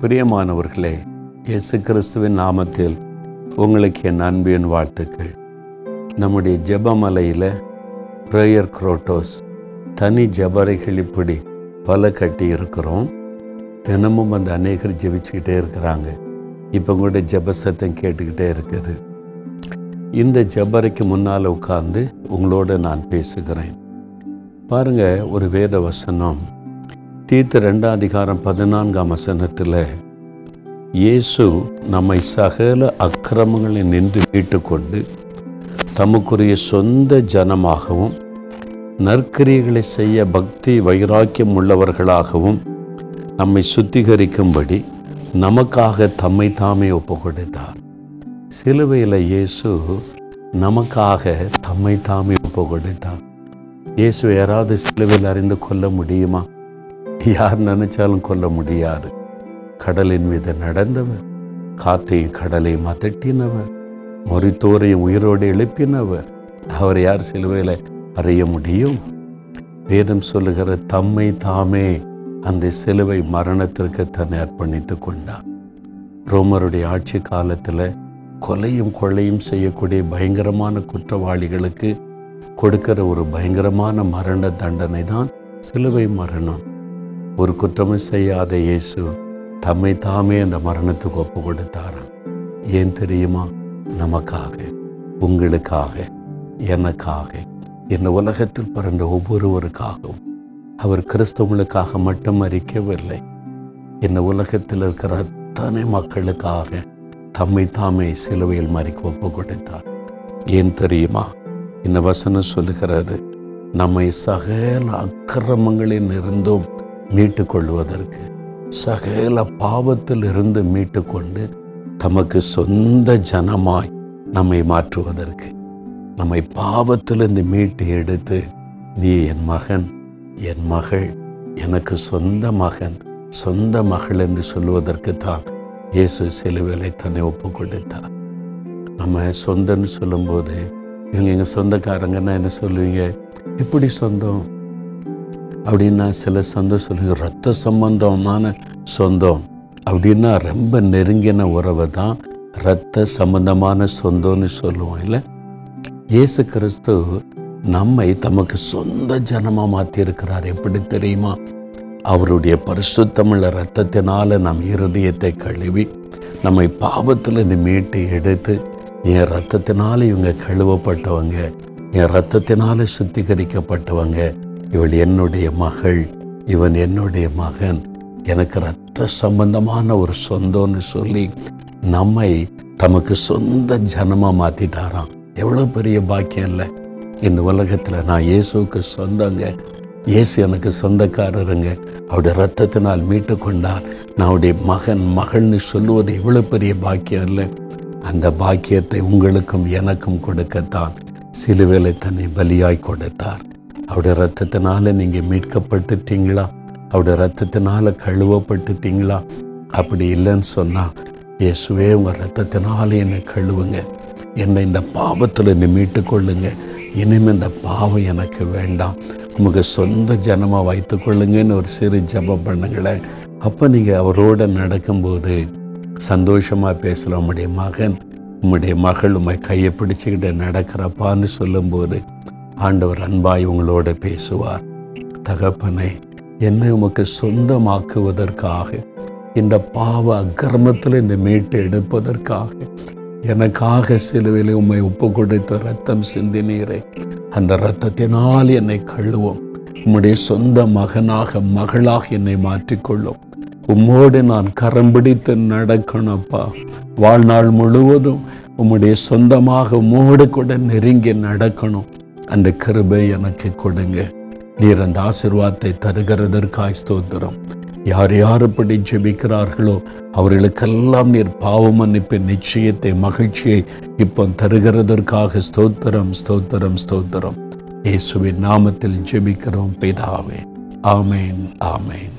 பிரியமானவர்களே இயேசு கிறிஸ்துவின் நாமத்தில் உங்களுக்கு என் அன்பின் வாழ்த்துக்கள். நம்முடைய ஜபமலையில் ப்ரேயர் குரோட்டோஸ் தனி ஜபரைகள் இப்படி பல கட்டி இருக்கிறோம். தினமும் அந்த அநேகர் ஜெபிச்சுக்கிட்டே இருக்கிறாங்க. இப்போ கூட ஜெப சத்தம் கேட்டுக்கிட்டே இருக்குது. இந்த ஜபரைக்கு முன்னால் உட்கார்ந்து உங்களோட நான் பேசுகிறேன். பாருங்க ஒரு வேத வசனம் தீர்த்து ரெண்டாம் அதிகாரம் பதினான்காம் வசனத்தில் இயேசு நம்மை சகல அக்கிரமங்களை நின்று மீட்டுக்கொண்டு தமக்குரிய சொந்த ஜனமாகவும் நற்கிரியைகளை செய்ய பக்தி வைராக்கியம் உள்ளவர்களாகவும் நம்மை சுத்திகரிக்கும்படி நமக்காக தம்மை தாமே ஒப்பு கொடுத்தார் சிலுவையில் இயேசு நமக்காக தம்மை தாமே ஒப்பு கொடுத்தார் இயேசு யாராவது சிலுவையில் அறிந்து கொள்ள முடியுமா? யார் நினைச்சாலும் கொல்ல முடியாது. கடலின் மீது நடந்தவர் காற்றையும் கடலையும் அதட்டினவர் மொரித்தோரையும் உயிரோடு எழுப்பினவர். அவர் யார் சிலுவையில் அறிய முடியும்? வேதம் சொல்லுகிற தம்மை தாமே அந்த சிலுவை மரணத்திற்கு தன்னை அர்ப்பணித்து கொண்டார். ரோமருடைய ஆட்சி காலத்தில் கொலையும் கொள்ளையும் செய்யக்கூடிய பயங்கரமான குற்றவாளிகளுக்கு கொடுக்கிற ஒரு பயங்கரமான மரண தண்டனை தான் சிலுவை மரணம். ஒரு குற்றமும் செய்யாத இயேசு தம்மை தாமே அந்த மரணத்துக்கு ஒப்பு கொடுத்தாராம் ஏன் தெரியுமா? நமக்காக உங்களுக்காக எனக்காக இந்த உலகத்தில் பிறந்த ஒவ்வொருவருக்காகவும். அவர் கிறிஸ்தவங்களுக்காக மட்டும் அறிக்கவில்லை இந்த உலகத்தில் இருக்கிற அத்தனை மக்களுக்காக தம்மை தாமே சிலுவையில் மறிக்க ஒப்பு கொடுத்தார் ஏன் தெரியுமா? இந்த வசனம் சொல்லுகிறது நம்மை சகல அக்கிரமங்களில் இருந்தும் மீட்டு கொள்வதற்கு சகல பாவத்தில் இருந்து மீட்டு கொண்டு தமக்கு சொந்த ஜனமாய் நம்மை மாற்றுவதற்கு நம்மை பாவத்திலிருந்து மீட்டு எடுத்து நீ என் மகன் என் மகள் எனக்கு சொந்த மகன் சொந்த மகள் என்று சொல்லுவதற்கு தான் இயேசு சிலுவிலை தன்னை ஒப்பு கொடுத்தார் நம்ம சொந்தன்னு சொல்லும்போது இவங்க எங்கள் சொந்தக்காரங்கன்னா என்ன சொல்லுவீங்க? இப்படி சொந்தம் அப்படின்னா சில சொந்தம் சொல்லுங்க ரத்த சம்பந்தமான சொந்தம். அப்படின்னா ரொம்ப நெருங்கின உறவை தான் ரத்த சம்பந்தமான சொந்தம்னு சொல்லுவோம். இல்லை? இயேசு கிறிஸ்து நம்மை தமக்கு சொந்த ஜனமாக மாற்றியிருக்கிறார் எப்படி தெரியுமா? அவருடைய பரிசுத்தமிழ ரத்தத்தினால நம் இருதயத்தை கழுவி நம்மை பாவத்தில் மீட்டு எடுத்து என் ரத்தத்தினால இவங்க கழுவப்பட்டவங்க என் ரத்தத்தினால சுத்திகரிக்கப்பட்டவங்க இவள் என்னுடைய மகள் இவன் என்னுடைய மகன். எனக்கு ரத்த சம்பந்தமான ஒரு சொந்தம்னு சொல்லி நம்மை தமக்கு சொந்த ஜனமாக மாற்றிட்டாராம் எவ்வளோ பெரிய பாக்கியம் இல்லை. இந்த உலகத்தில் நான் இயேசுவுக்கு சொந்தங்க. இயேசு எனக்கு சொந்தக்காரருங்க. அவருடைய ரத்தத்தினால் மீட்டு கொண்டார். நான் அவருடைய மகன் மகள்னு சொல்லுவது எவ்வளோ பெரிய பாக்கியம் இல்லை. அந்த பாக்கியத்தை உங்களுக்கும் எனக்கும் கொடுக்கத்தான். சிலுவேலை தன்னை பலியாய் கொடுத்தார். அவருடைய ரத்தத்தினால நீங்கள் மீட்கப்பட்டுட்டீங்களா? அவருடைய ரத்தத்தினால கழுவப்பட்டுட்டீங்களா? அப்படி இல்லைன்னு சொன்னால் இயேசுவே உங்கள் ரத்தத்தினால என்னை கழுவுங்க. என்னை இந்த பாவத்தில் என்னை மீட்டு கொள்ளுங்க இனிமேல் இந்த பாவம் எனக்கு வேண்டாம். உமக்கு சொந்த ஜனமாக வைத்து கொள்ளுங்கன்னு ஒரு சிறு ஜபம் பண்ணுங்களேன் அப்போ நீங்கள் அவரோட நடக்கும்போது சந்தோஷமாக பேசுகிற உம்முடைய மகன் உம்முடைய மகள் உம்மை கையை பிடிச்சிக்கிட்டு நடக்கிறப்பான்னு சொல்லும்போது ஆண்டவர் அன்பாய் உங்களோட பேசுவார். தகப்பனே என்னை உமக்கு சொந்தமாக்குவதற்காக இந்த பாவ அக்கிரமத்தில் இந்த மீட்டு எடுப்பதற்காக எனக்காக சிலுவையில் உம்மை ஒப்பு கொடுத்த ரத்தம் சிந்தினீரே. அந்த ரத்தத்தினால் என்னை கழுவும். உம்முடைய சொந்த மகனாக மகளாக என்னை மாற்றிக்கொள்ளும். உம்மோடு நான் கரம் பிடித்து நடக்கணும்ப்பா வாழ்நாள் முழுவதும் உம்முடைய சொந்தமாக உம்மோடு கூட நெருங்கி நடக்கணும். அந்த கிருபை எனக்கு கொடுங்க. நீர் அந்த ஆசிர்வாதத்தை தருகிறதற்காய் ஸ்தோத்திரம். யார் யார் இப்படி ஜெபிக்கிறார்களோ அவர்களுக்கெல்லாம் நீர் பாவ மன்னிப்பின் நிச்சயத்தை மகிழ்ச்சியை இப்போ தருகிறதற்காக ஸ்தோத்திரம் ஸ்தோத்திரம் ஸ்தோத்திரம். இயேசுவின் நாமத்தில் ஜெபிக்கிறோம் பிதாவே. ஆமேன் ஆமேன்.